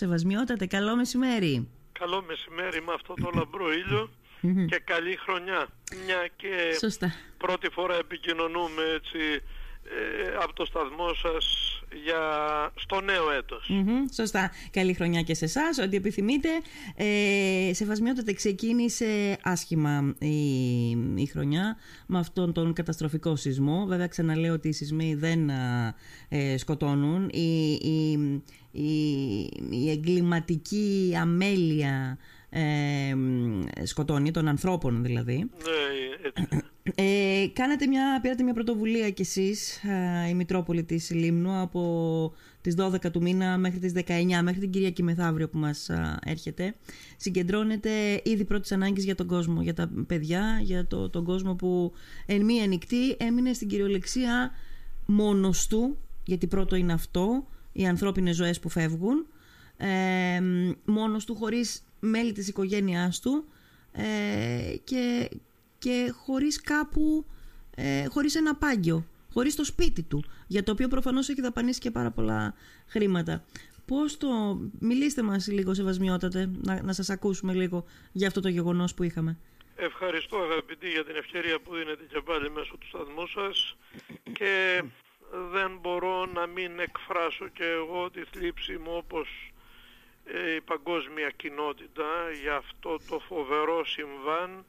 Σεβασμιότατε, καλό μεσημέρι. Καλό μεσημέρι με αυτό το λαμπρό και καλή χρονιά. Μια και Σωστά. πρώτη φορά επικοινωνούμε έτσι ε, από το σταθμό σας για στο νέο έτος. σωστά. Καλή χρονιά και σε εσάς, ό,τι επιθυμείτε. Ε, σεβασμιότατε, ξεκίνησε άσχημα η, η χρονιά με αυτόν τον καταστροφικό σεισμό. Βέβαια, ξαναλέω ότι οι σεισμοί δεν ε, σκοτώνουν. Η, η, η, η εγκληματική αμέλεια ε, σκοτώνει, των ανθρώπων δηλαδή. Ναι, έτσι. Ε, κάνατε μια, πήρατε μια πρωτοβουλία κι εσείς, η Μητρόπολη της Λίμνου, από τις 12 του μήνα μέχρι τις 19, μέχρι την Κυριακή μεθαύριο που μας έρχεται. Συγκεντρώνεται ήδη πρώτης ανάγκης για τον κόσμο, για τα παιδιά, για το, τον κόσμο που εν μία νυχτή έμεινε στην κυριολεξία μόνος του, γιατί πρώτο είναι αυτό, οι ανθρώπινες ζωές που φεύγουν, ε, μόνος του χωρίς μέλη της οικογένειάς του ε, και, και χωρίς κάπου, ε, χωρίς ένα πάγκιο, χωρίς το σπίτι του, για το οποίο προφανώς έχει δαπανίσει και πάρα πολλά χρήματα. Πώς το... Μιλήστε μας λίγο σεβασμιότατε, να, να σας ακούσουμε λίγο για αυτό το γεγονός που είχαμε. Ευχαριστώ αγαπητοί για την ευκαιρία που δίνετε και πάλι μέσω του σταθμού σας και δεν μπορώ να μην εκφράσω και εγώ τη θλίψη μου όπως ε, η παγκόσμια κοινότητα για αυτό το φοβερό συμβάν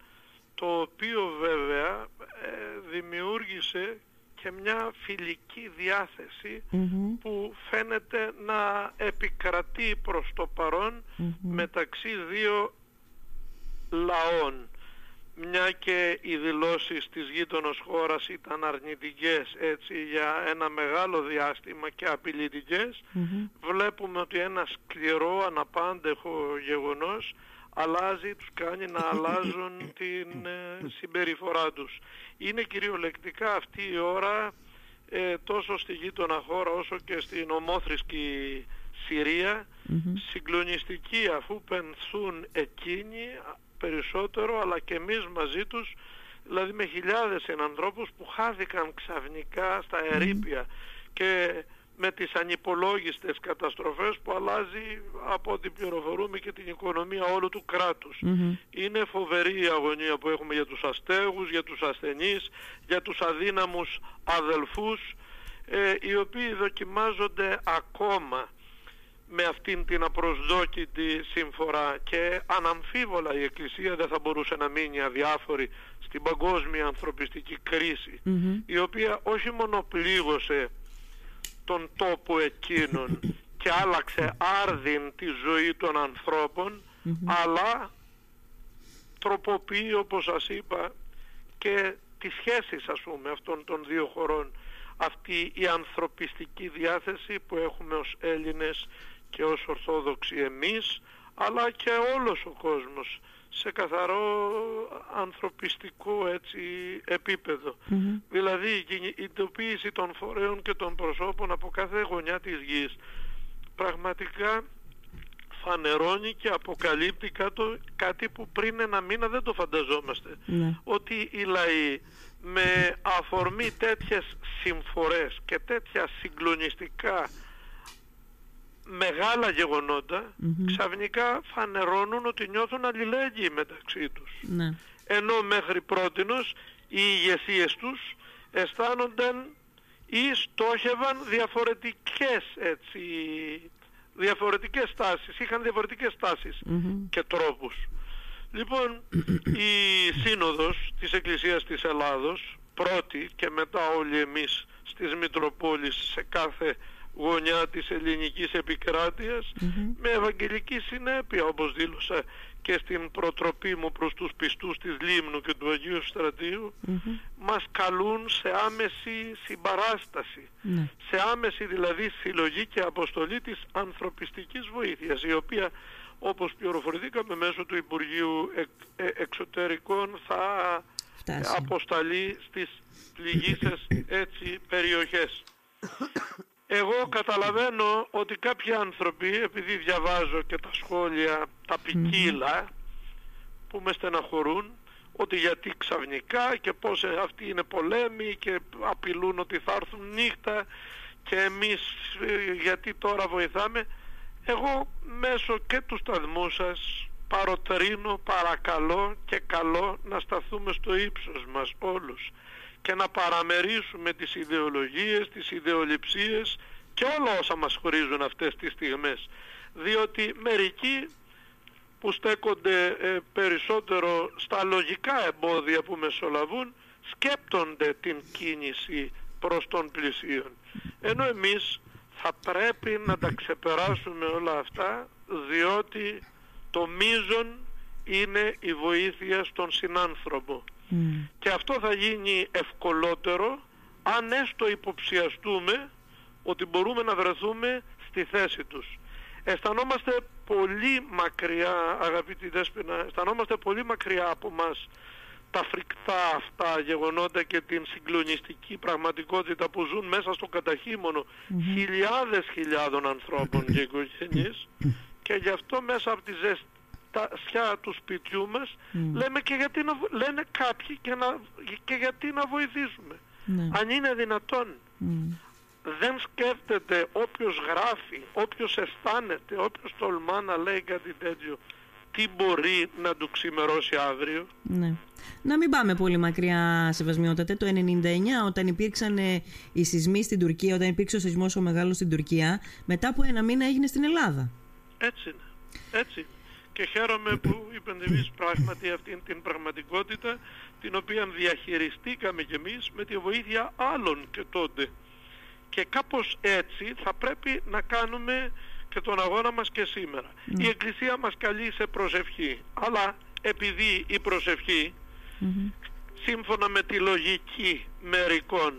το οποίο βέβαια ε, δημιούργησε και μια φιλική που φαίνεται να επικρατεί προς το παρον μεταξύ δύο λαών μια και οι δηλώσεις της γείτονος χώρας ήταν αρνητικές έτσι για ένα μεγάλο διάστημα και απειλητικες βλέπουμε ότι ένα σκληρό αναπάντεχο γεγονός αλλάζει, τους κάνει να αλλάζουν την ε, συμπεριφορά τους. Είναι κυριολεκτικά αυτή η ώρα ε, τόσο στη γείτονα χώρα όσο και στην ομόθρησκη Συρία συγκλονιστική αφού πενθούν εκείνοι περισσότερο αλλά και εμείς μαζί τους δηλαδή με χιλιάδες ανθρώπους που χάθηκαν ξαφνικά στα ερήπια και με τις ανυπολόγιστες καταστροφές που αλλάζει από ό,τι πληροφορούμε και την οικονομία όλου του κρατους Είναι φοβερή η αγωνία που έχουμε για τους αστέγους, για τους ασθενείς, για τους αδύναμους αδελφούς ε, οι οποίοι δοκιμάζονται ακόμα με αυτήν την απροσδόκητη σύμφορα και αναμφίβολα η Εκκλησία δεν θα μπορούσε να μείνει αδιάφορη στην παγκόσμια ανθρωπιστική η οποία όχι μόνο πλήγωσε τον τόπο εκείνον και άλλαξε άρδιν τη ζωή των ανθρώπων αλλά τροποποιεί όπως σας είπα και τις σχέσεις ας πούμε αυτών των δύο χωρών. Αυτή η ανθρωπιστική διάθεση που έχουμε ως Έλληνες και ως Ορθόδοξοι εμείς αλλά και όλος ο κόσμος σε καθαρό ανθρωπιστικό έτσι Δηλαδή η κινητοποίηση των φορέων και των προσώπων από κάθε γωνιά της γης πραγματικά φανερώνει και αποκαλύπτει κάτι που πριν ένα μήνα δεν το φανταζόμαστε. Ναι. Ότι οι λαοί με αφορμή τέτοιες συμφορές και τέτοια συγκλονιστικά μεγάλα ξαφνικά φανερώνουν ότι νιώθουν αλληλέγγυοι μεταξύ τους. Ναι. Ενώ μέχρι πρότινος οι ηγεσίες τους αισθάνονταν ή στόχευαν διαφορετικές έτσι, διαφορετικές τάσεις, είχαν διαφορετικές και τρόπους. Λοιπόν, η Σύνοδος της Εκκλησίας της Ελλάδος, πρώτη και μετά όλοι εμείς στις Μητροπόλεις σε κάθε γωνιά της ελληνικής με ευαγγελική συνέπεια όπως δήλωσα και στην προτροπή μου προς τους πιστούς της Λίμνου και του Αγίου Στρατείου μας καλούν σε άμεση συμπαράσταση ναι. σε άμεση δηλαδή συλλογή και αποστολή της ανθρωπιστικής βοήθειας η οποία όπως πληροφορηθήκαμε μέσω του Υπουργείου ε, Εξωτερικών θα Φτάσει. αποσταλεί στις πληγήσεις έτσι περιοχές εγώ καταλαβαίνω ότι κάποιοι άνθρωποι, επειδή διαβάζω και τα σχόλια, τα ποικίλα, που με στεναχωρούν, ότι γιατί ξαφνικά και πώς αυτοί είναι πολέμοι και απειλούν ότι θα έρθουν νύχτα και εμείς ε, γιατί τώρα βοηθάμε. Εγώ μέσω και του σταθμού σας παροτρύνω, παρακαλώ και καλό να σταθούμε στο ύψος μας όλους και να παραμερίσουμε τις ιδεολογίες, τις ιδεολειψίες και όλα όσα μας χωρίζουν αυτές τις στιγμές. Διότι μερικοί που στέκονται ε, περισσότερο στα λογικά εμπόδια που μεσολαβούν σκέπτονται την κίνηση προς τον πλησίον. Ενώ εμείς θα πρέπει να τα ξεπεράσουμε όλα αυτά διότι το μείζον είναι η βοήθεια στον συνάνθρωπο. Και αυτό θα γίνει ευκολότερο αν έστω υποψιαστούμε ότι μπορούμε να βρεθούμε στη θέση τους. Αισθανόμαστε πολύ μακριά, αγαπητοί Δέσποινα, αισθανόμαστε πολύ μακριά από μας τα φρικτά αυτά γεγονότα και την συγκλονιστική πραγματικότητα που ζουν μέσα στο καταχύμωνο χιλιάδες χιλιάδων ανθρώπων και οικογένειες και γι' αυτό μέσα από τη ζεστασιά του σπιτιού μας λέμε και γιατί να, λένε κάποιοι και, να, και γιατί να βοηθήσουμε. Ναι. Αν είναι δυνατόν. Δεν σκέφτεται όποιος γράφει, όποιος αισθάνεται, όποιος τολμά να λέει κάτι τέτοιο τι μπορεί να του ξημερώσει αύριο. Ναι. Να μην πάμε πολύ μακριά, Σεβασμιότατε. Το 1999, όταν υπήρξαν ε, οι σεισμοί στην Τουρκία, όταν υπήρξε ο σεισμός ο μεγάλος στην Τουρκία, μετά από ένα μήνα έγινε στην Ελλάδα. Έτσι είναι. Έτσι. Και χαίρομαι που υπενθυμείς πράγματι αυτήν την πραγματικότητα την οποία διαχειριστήκαμε κι εμείς με τη βοήθεια άλλων και τότε. Και κάπως έτσι θα πρέπει να κάνουμε και τον αγώνα μας και σήμερα. Η Εκκλησία μας καλεί σε προσευχή, αλλά επειδή η προσευχη σύμφωνα με τη λογική μερικών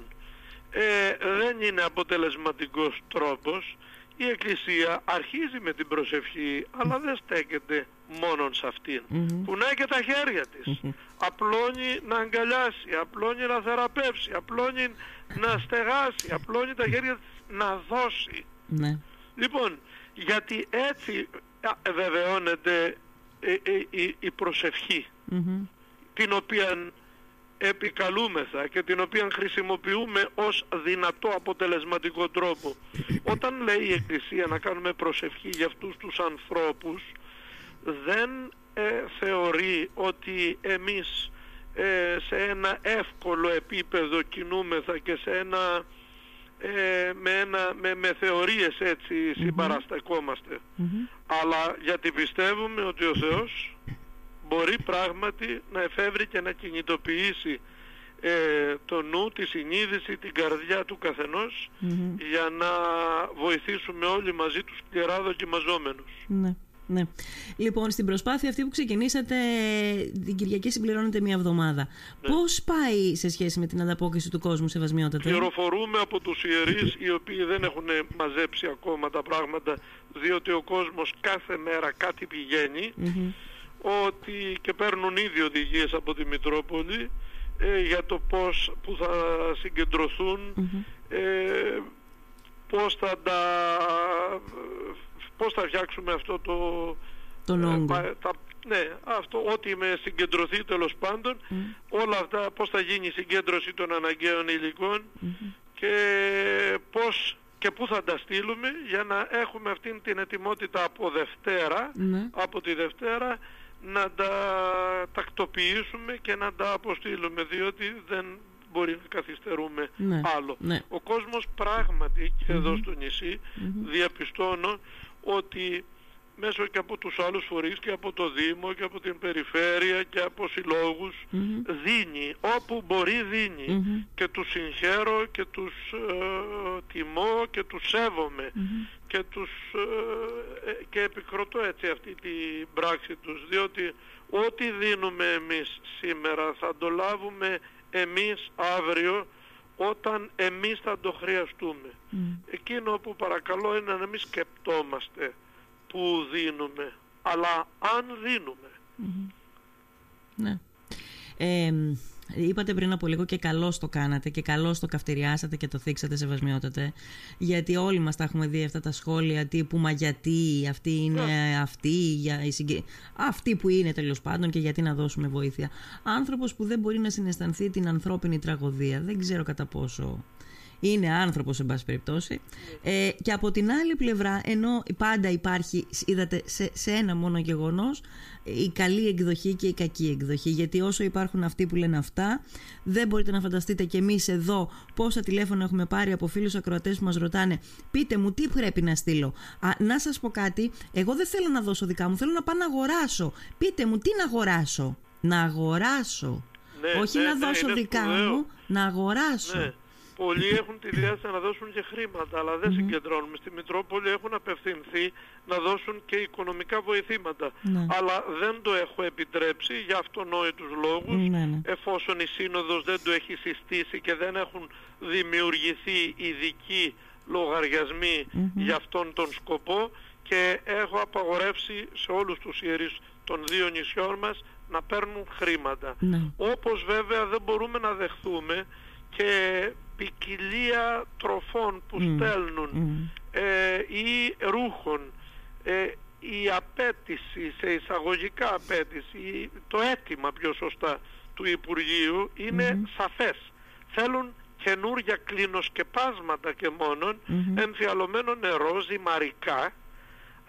ε, δεν είναι αποτελεσματικός τρόπος, η Εκκλησία αρχίζει με την προσευχή, αλλά δεν στέκεται μόνον σε αυτήν. Mm-hmm. Πουνάει και τα χέρια της. Απλώνει να αγκαλιάσει, απλώνει να θεραπεύσει, απλώνει να στεγάσει, απλώνει τα χέρια της να δώσει. Ναι. Λοιπόν, γιατί έτσι βεβαιώνεται ε, ε, η προσευχή την οποία επικαλούμεθα και την οποία χρησιμοποιούμε ως δυνατό αποτελεσματικό τρόπο. Όταν λέει η Εκκλησία να κάνουμε προσευχή για αυτούς τους ανθρώπους δεν ε, θεωρεί ότι εμείς σε ένα εύκολο επίπεδο κινούμεθα και σε ένα ε, με, ένα, με, με θεωρίες έτσι συμπαραστακόμαστε. Αλλά γιατί πιστεύουμε ότι ο Θεός μπορεί πράγματι να εφεύρει και να κινητοποιήσει ε, το νου, τη συνείδηση, την καρδιά του καθενος για να βοηθήσουμε όλοι μαζί τους σκληρά δοκιμαζόμενους. Ναι. Ναι. Λοιπόν, στην προσπάθεια αυτή που ξεκινήσατε, την Κυριακή συμπληρώνεται μία εβδομάδα. Ναι. Πώς πάει σε σχέση με την ανταπόκριση του κόσμου, Σεβασμιότατα. Πληροφορούμε από τους ιερείς, οι οποίοι δεν έχουν μαζέψει ακόμα τα πράγματα, διότι ο κόσμος κάθε μέρα κάτι ότι και παίρνουν ήδη οδηγίες από τη Μητρόπολη ε, για το πώς που θα συγκεντρωθούν, ε, πώς θα τα πώς θα φτιάξουμε αυτό το... Τον ε, ναι, αυτό, ό,τι με συγκεντρωθεί τέλος πάντων, όλα αυτά, πώς θα γίνει η συγκέντρωση των αναγκαίων και πώς και πού θα τα στείλουμε για να έχουμε αυτήν την ετοιμότητα από Δευτέρα, ναι. από τη Δευτέρα να τα τακτοποιήσουμε και να τα αποστείλουμε διότι δεν μπορεί να καθυστερούμε ναι, άλλο. Ναι. Ο κόσμος πράγματι και εδώ στο νησί διαπιστώνω ότι μέσω και από τους άλλους φορείς και από το Δήμο και από την Περιφέρεια και από δίνει, όπου μπορεί και τους συγχαίρω και τους ε, τιμώ και τους σέβομαι. Και, τους, ε, ε, και επικροτώ έτσι αυτή την πράξη τους διότι ό,τι δίνουμε εμείς σήμερα θα το λάβουμε εμείς αύριο όταν εμείς θα το χρειαστούμε. Εκείνο που παρακαλώ είναι να μην σκεπτόμαστε που δίνουμε, αλλά αν δίνουμε. Ναι. Είπατε πριν από λίγο και καλώς το κάνατε και καλώς το καυτηριάσατε και το θίξατε σεβασμιότατε. Γιατί όλοι μας τα έχουμε δει αυτά τα σχόλια τύπου Μα γιατί αυτή είναι ναι. αυτή, για η συγκε... αυτή που είναι τέλος πάντων και γιατί να δώσουμε βοήθεια. Άνθρωπος που δεν μπορεί να συναισθανθεί την ανθρώπινη τραγωδία. Δεν ξέρω κατά πόσο είναι άνθρωπος εν πάση περιπτώσει. Ε, και από την άλλη πλευρά ενώ πάντα υπάρχει είδατε σε, σε ένα μόνο γεγονός η καλή εκδοχή και η κακή εκδοχή. Γιατί όσο υπάρχουν αυτοί που λένε αυτά δεν μπορείτε να φανταστείτε και εμείς εδώ πόσα τηλέφωνα έχουμε πάρει από φίλους ακροατές που μας ρωτάνε πείτε μου τι πρέπει να στείλω; Α, να σας πω κάτι εγώ δεν θέλω να δώσω δικά μου θέλω να πάω να αγοράσω. Πείτε μου τι να αγοράσω; Να αγοράσω Ναι, όχι ναι, να ναι, δώσω είναι δικά σπουδαίο. μου να αγοράσω. Ναι. Πολλοί έχουν τη διάθεση να δώσουν και χρήματα, αλλά δεν συγκεντρώνουμε. Στη Μητρόπολη έχουν απευθυνθεί να δώσουν και οικονομικά βοηθήματα. Ναι. Αλλά δεν το έχω επιτρέψει για αυτονόητους λόγους, Ναι, ναι. εφόσον η Σύνοδος δεν το έχει συστήσει και δεν έχουν δημιουργηθεί ειδικοί λογαριασμοί για αυτόν τον σκοπό και έχω απαγορεύσει σε όλους τους ιερείς των δύο νησιών μας να παίρνουν χρήματα. Ναι. Όπως βέβαια δεν μπορούμε να δεχθούμε και ποικιλία τροφών που στέλνουν Μμ. ε, ή ρούχων ε, η απέτηση, σε εισαγωγικά απέτηση, η- το αίτημα πιο σωστά του Υπουργείου είναι σαφές. Θέλουν καινούρια κλινοσκεπάσματα και μόνον, εμφιαλωμένο νερό, ζυμαρικά,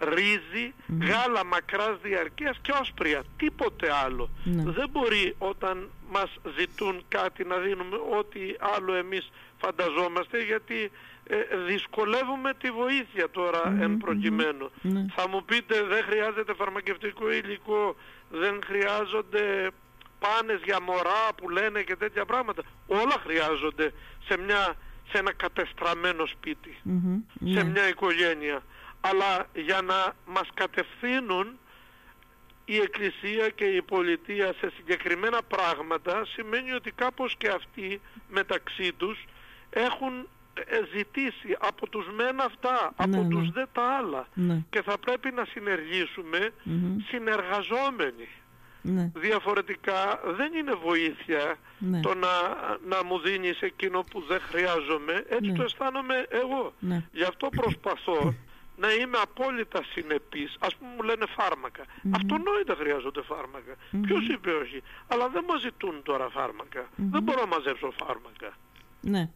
ρύζι, γάλα μακράς διαρκείας και όσπρια. Τίποτε άλλο. Ναι. Δεν μπορεί όταν μας ζητούν κάτι να δίνουμε ό,τι άλλο εμείς φανταζόμαστε γιατί ε, δυσκολεύουμε τη βοήθεια τώρα εν προκειμένου. Ναι. Θα μου πείτε δεν χρειάζεται φαρμακευτικό υλικό, δεν χρειάζονται πάνες για μωρά που λένε και τέτοια πράγματα. Όλα χρειάζονται σε, μια, σε ένα κατεστραμμένο σπίτι Μμμ. σε Ναι. μια οικογένεια. Αλλά για να μας κατευθύνουν η Εκκλησία και η Πολιτεία σε συγκεκριμένα πράγματα σημαίνει ότι κάπως και αυτοί μεταξύ τους έχουν ε, ζητήσει από τους μεν αυτά, από Ναι, ναι. τους δε τα άλλα. Ναι. Και θα πρέπει να συνεργήσουμε Μμμ. συνεργαζόμενοι. Ναι. Διαφορετικά δεν είναι βοήθεια Ναι. το να, να μου δίνεις εκείνο που δεν χρειάζομαι. Έτσι Ναι. το αισθάνομαι εγώ. Ναι. Γι' αυτό προσπαθώ να είμαι απόλυτα συνεπής. Ας πούμε μου λένε φάρμακα. Αυτονόητα χρειάζονται φάρμακα. Ποιος είπε όχι; Αλλά δεν μας ζητούν τώρα φάρμακα. Δεν μπορώ να μαζέψω φάρμακα. Ναι.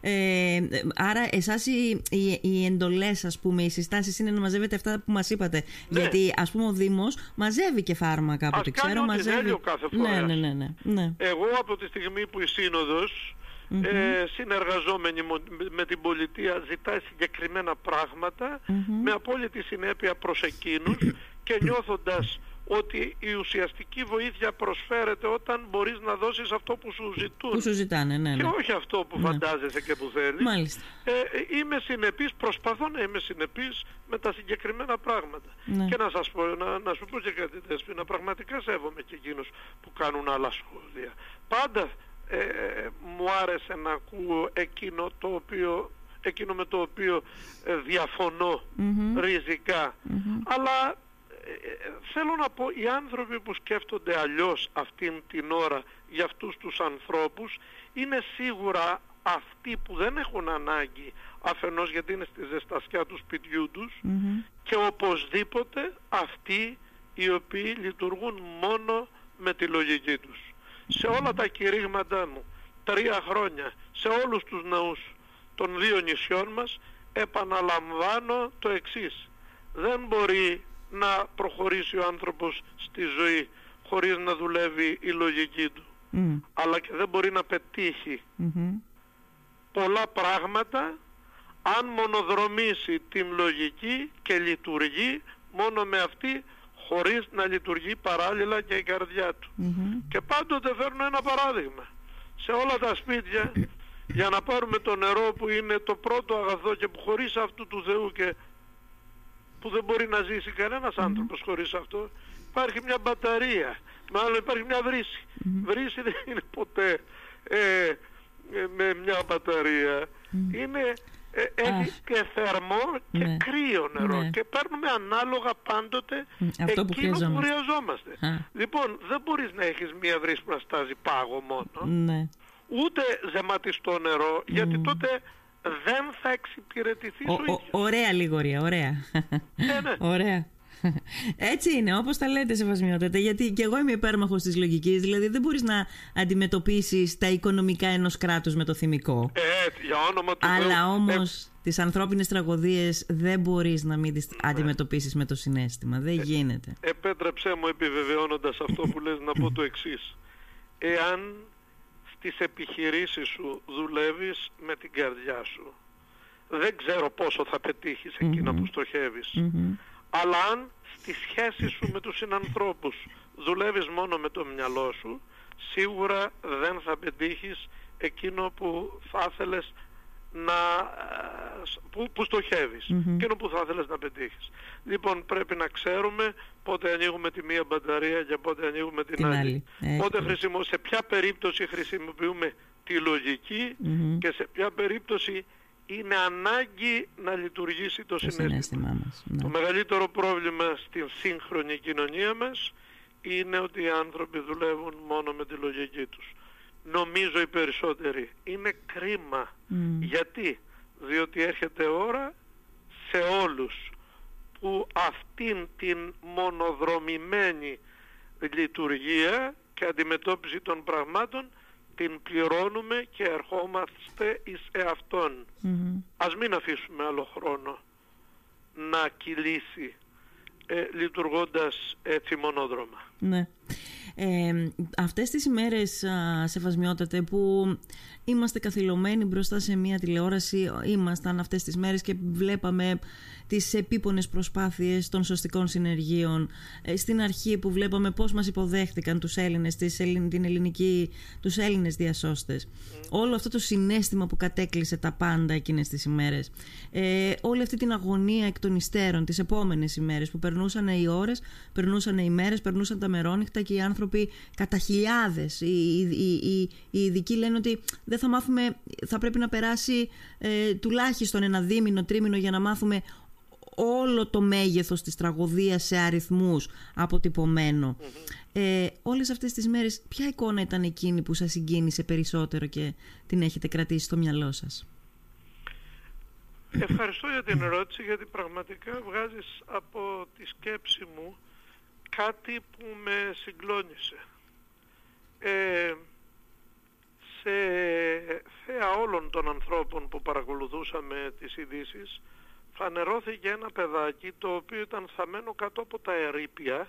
Ε, άρα εσάς οι, οι, οι εντολές ας πούμε, οι συστάσεις είναι να μαζεύετε αυτά που μας είπατε. Ναι. Γιατί ας πούμε ο Δήμος μαζεύει και φάρμακα από Ας ό,τι κάνει ξέρω. ό,τι μαζεύει... θέλει ο κάθε ναι, φορέας. ναι, ναι, ναι, ναι. Εγώ από τη στιγμή που η Σύνοδος ε, συνεργαζόμενη μο- με την πολιτεία ζητάει συγκεκριμένα πράγματα με απόλυτη συνέπεια προς εκείνους και νιώθοντας ότι η ουσιαστική βοήθεια προσφέρεται όταν μπορείς να δώσεις αυτό που σου ζητούν Που σου ζητάνε, ναι, και ναι. όχι αυτό που φαντάζεσαι και που θέλεις. Μάλιστα. Ε, ε, είμαι συνεπής, προσπαθώ να είμαι συνεπής με τα συγκεκριμένα πράγματα. Ναι. Και να σας πω, να, να σου πω και κάτι Δέσποινα, πραγματικά σέβομαι και εκείνους που κάνουν άλλα σχόλια. Πάντα ε, ε, μου άρεσε να ακούω εκείνο το οποίο εκείνο με το οποίο ε, διαφωνώ ριζικα Αλλά ε, ε, θέλω να πω, οι άνθρωποι που σκέφτονται αλλιώς αυτήν την ώρα για αυτούς τους ανθρώπους είναι σίγουρα αυτοί που δεν έχουν ανάγκη αφενός γιατί είναι στη ζεστασιά του σπιτιού τους και οπωσδήποτε αυτοί οι οποίοι λειτουργούν μόνο με τη λογική τους. Σε όλα τα κηρύγματά μου, τρία χρόνια, σε όλους τους ναούς των δύο νησιών μας, επαναλαμβάνω το εξής. Δεν μπορεί να προχωρήσει ο άνθρωπος στη ζωή χωρίς να δουλεύει η λογική του. Μμ, Αλλά και δεν μπορεί να πετύχει μμμ. πολλά πράγματα αν μονοδρομήσει την λογική και λειτουργεί μόνο με αυτή χωρίς να λειτουργεί παράλληλα και η καρδιά του. Και πάντοτε φέρνω ένα παράδειγμα. Σε όλα τα σπίτια για να πάρουμε το νερό που είναι το πρώτο αγαθό και που χωρίς αυτού του Θεού και που δεν μπορεί να ζήσει κανένας άνθρωπος χωρίς αυτό υπάρχει μια μπαταρία. Μάλλον υπάρχει μια βρύση. Βρύση δεν είναι ποτέ ε, ε, με μια μπαταρία. Είναι ε, έχει Αχ. και θερμό και Ναι. κρύο νερό Ναι. και παίρνουμε ανάλογα πάντοτε Μ, αυτό που εκείνο που χρειαζόμαστε. χρειαζόμαστε Α. λοιπόν δεν μπορείς να έχεις μια βρύση που να στάζει πάγο μόνο Ναι. ούτε ζεματιστό νερό γιατί τότε δεν θα εξυπηρετηθεί Ο- ο ο- ίδιος. ωραία λιγορία, ωραία. Ναι, ναι. Ωραία. Έτσι είναι, όπως τα λέτε σεβασμιότατα, γιατί και εγώ είμαι υπέρμαχος της λογικής, δηλαδή δεν μπορείς να αντιμετωπίσεις τα οικονομικά ενός κράτους με το θυμικό. Ε, για όνομα του Αλλά Θεού. όμως ε... τις ανθρώπινες τραγωδίες δεν μπορείς να μην τις ναι. αντιμετωπίσεις με το συνέστημα, δεν ε, γίνεται. Επέτρεψέ μου επιβεβαιώνοντας αυτό που λες να πω το εξής. Εάν στις επιχειρήσεις σου δουλεύεις με την καρδιά σου, δεν ξέρω πόσο θα πετύχεις που στοχευεις αλλά αν στη σχέση σου με τους συνανθρώπους δουλεύεις μόνο με το μυαλό σου, σίγουρα δεν θα πετύχεις εκείνο που θα ήθελες να, που, που στοχευεις εκείνο που θα ήθελες να πετύχεις. Λοιπόν πρέπει να ξέρουμε πότε ανοίγουμε τη μία μπαταρία και πότε ανοίγουμε την, άλλη. Πότε χρησιμο... σε ποια περίπτωση χρησιμοποιούμε τη λογικη και σε ποια περίπτωση είναι ανάγκη να λειτουργήσει το, το συνέστημα. μας. Ναι. Το μεγαλύτερο πρόβλημα στην σύγχρονη κοινωνία μας είναι ότι οι άνθρωποι δουλεύουν μόνο με τη λογική τους. Νομίζω οι περισσότεροι. Είναι κρίμα. Γιατί; Διότι έρχεται ώρα σε όλους που αυτήν την μονοδρομημένη λειτουργία και αντιμετώπιση των πραγμάτων την πληρώνουμε και ερχόμαστε εις εαυτόν. Mm-hmm. Ας μην αφήσουμε άλλο χρόνο να κυλήσει ε, λειτουργώντας έτσι μονόδρομα. Ναι. Ε, αυτές τις ημέρες σεβασμιότατε που είμαστε καθυλωμένοι μπροστά σε μια τηλεόραση ήμασταν αυτές τις μέρες και βλέπαμε τις επίπονες προσπάθειες των σωστικών συνεργείων. Ε, στην αρχή που βλέπαμε πώς μας υποδέχτηκαν τους Έλληνες τις, την ελληνική, τους Έλληνες διασώστες. Όλο αυτό το συνέστημα που κατέκλυσε τα πάντα εκείνες τις ημέρες. Ε, όλη αυτή την αγωνία εκ των υστέρων τις επόμενες ημέρες που περνούσαν οι ώρες, περνούσαν οι μέρες, περνούσαν τα μερόνυχτα και οι άνθρωποι κατά χιλιάδες οι, οι, οι, οι ειδικοί λένε ότι δεν θα μάθουμε, θα πρέπει να περάσει ε, τουλάχιστον ένα δίμηνο, τρίμηνο για να μάθουμε όλο το μέγεθος της τραγωδίας σε αριθμούς αποτυπωμένο. Ε, όλες αυτές τις μέρες ποια εικόνα ήταν εκείνη που σας συγκίνησε περισσότερο και την έχετε κρατήσει στο μυαλό σας; Ευχαριστώ για την ερώτηση γιατί πραγματικά βγάζεις από τη σκέψη μου κάτι που με συγκλώνησε. Ε, σε θέα όλων των ανθρώπων που παρακολουθούσαμε τις ειδήσεις, φανερώθηκε ένα παιδάκι το οποίο ήταν θαμένο κάτω από τα ερήπια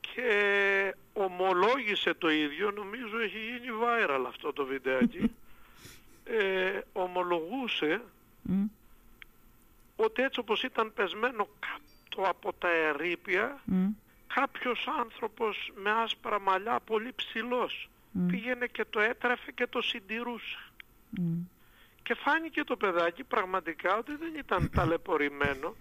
και ομολόγησε το ίδιο, νομίζω έχει γίνει viral αυτό το βιντεάκι, ε, ομολογούσε ότι έτσι όπως ήταν πεσμένο κάτω από τα ερήπια, κάποιος άνθρωπος με άσπρα μαλλιά πολύ ψηλός πήγαινε και το έτραφε και το συντηρούσε. Και φάνηκε το παιδάκι πραγματικά ότι δεν ήταν ταλαιπωρημένο.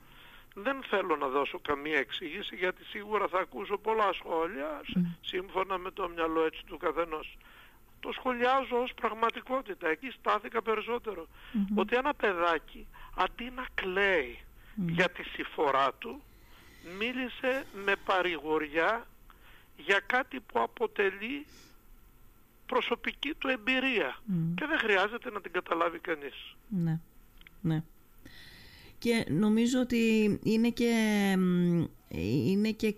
Δεν θέλω να δώσω καμία εξήγηση γιατί σίγουρα θα ακούσω πολλά σχόλια σύμφωνα με το μυαλό έτσι του καθενός. Το σχολιάζω ως πραγματικότητα. Εκεί στάθηκα Ότι ένα παιδάκι αντί να κλαίει για τη συφορά του μίλησε με παρηγοριά για κάτι που αποτελεί προσωπική του εμπειρία και δεν χρειάζεται να την καταλάβει κανείς. Ναι, ναι. Και νομίζω ότι είναι και, είναι και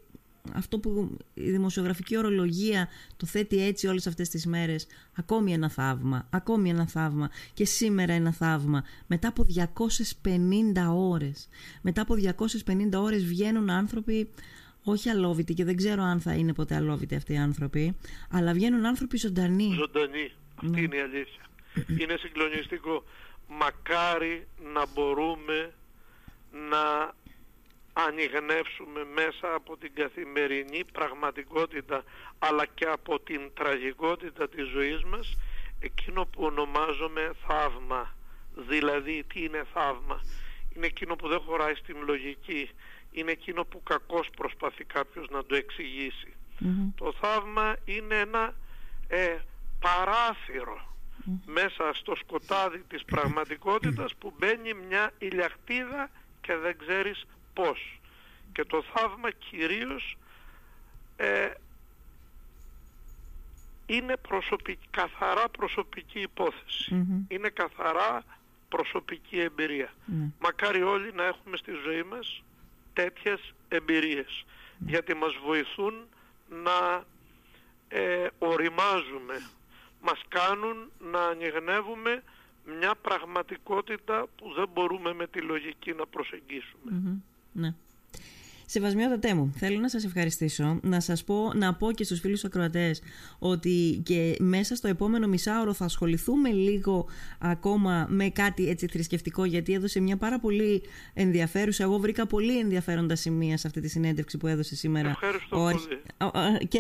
αυτό που η δημοσιογραφική ορολογία το θέτει έτσι όλες αυτές τις μέρες ακόμη ένα θαύμα, ακόμη ένα θαύμα και σήμερα ένα θαύμα μετά από 250 ώρες μετά από 250 ώρες βγαίνουν άνθρωποι όχι αλόβητοι και δεν ξέρω αν θα είναι ποτέ αλόβητοι αυτοί οι άνθρωποι, αλλά βγαίνουν άνθρωποι ζωντανοί. Ζωντανοί. Αυτή ναι. είναι η αλήθεια. είναι συγκλονιστικό. Μακάρι να μπορούμε να ανιγνεύσουμε μέσα από την καθημερινή πραγματικότητα αλλά και από την τραγικότητα της ζωής μας εκείνο που ονομάζουμε θαύμα. Δηλαδή τι είναι θαύμα; Είναι εκείνο που δεν χωράει στην λογική είναι εκείνο που κακώς προσπαθεί κάποιος να το εξηγησει Το θαύμα είναι ένα ε, παραθυρο μέσα στο σκοτάδι της πραγματικότητας που μπαίνει μια ηλιακτίδα και δεν ξέρεις πώς. Και το θαύμα κυρίως ε, είναι προσωπική, καθαρά προσωπική Είναι καθαρά προσωπική εμπειρία. Μακάρι όλοι να έχουμε στη ζωή μας τέτοιες εμπειρίες γιατί μας βοηθούν να ε, οριμάζουμε μας κάνουν να ανοιχνεύουμε μια πραγματικότητα που δεν μπορούμε με τη λογική να προσεγγίσουμε. Ναι. Σεβασμιότατέ μου, θέλω να σας ευχαριστήσω, να σας πω, να πω και στους φίλους ακροατές ότι και μέσα στο επόμενο μισάωρο θα ασχοληθούμε λίγο ακόμα με κάτι έτσι θρησκευτικό γιατί έδωσε μια πάρα πολύ ενδιαφέρουσα, εγώ βρήκα πολύ ενδιαφέροντα σημεία σε αυτή τη συνέντευξη που έδωσε σήμερα. Ευχαριστώ ο, πολύ. Και,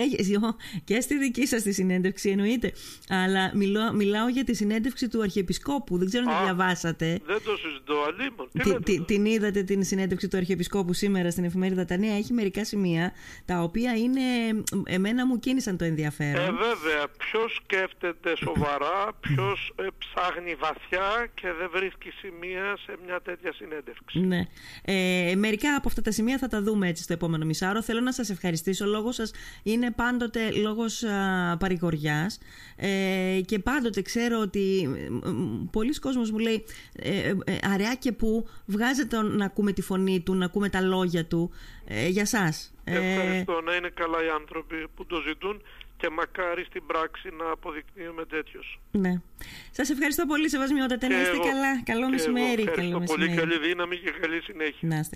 και στη δική σας τη συνέντευξη εννοείται, αλλά μιλώ, μιλάω για τη συνέντευξη του Αρχιεπισκόπου, δεν ξέρω αν τη διαβάσατε. Δεν το συζητώ, αλίμον. Την, την είδατε την συνέντευξη του Αρχιεπισκόπου σήμερα στην εφημερίδα Δατανία έχει μερικά σημεία τα οποία είναι, εμένα μου κίνησαν το ενδιαφέρον. Ε, βέβαια. Ποιος σκέφτεται σοβαρά, ποιος ε, ψάχνει βαθιά και δεν βρίσκει σημεία σε μια τέτοια συνέντευξη. Ναι. Ε, μερικά από αυτά τα σημεία θα τα δούμε έτσι στο επόμενο μισάωρο. Θέλω να σας ευχαριστήσω. Ο λόγος σας είναι πάντοτε λόγος παρηγοριάς. ε, και πάντοτε ξέρω ότι πολλοί κόσμος μου λέει ε, ε, ε, αραιά και που βγάζετε να ακούμε τη φωνή του, να ακούμε τα λόγια του ε, για σας. Ευχαριστώ. Να είναι καλά οι άνθρωποι που το ζητούν και μακάρι στην πράξη να αποδεικνύουμε τέτοιο. Ναι. Σας ευχαριστώ πολύ, Σεβασμιότατε. Να είστε καλά. Καλό μεσημέρι. Ευχαριστώ πολύ. Καλή δύναμη και καλή συνέχεια. Να είστε καλά.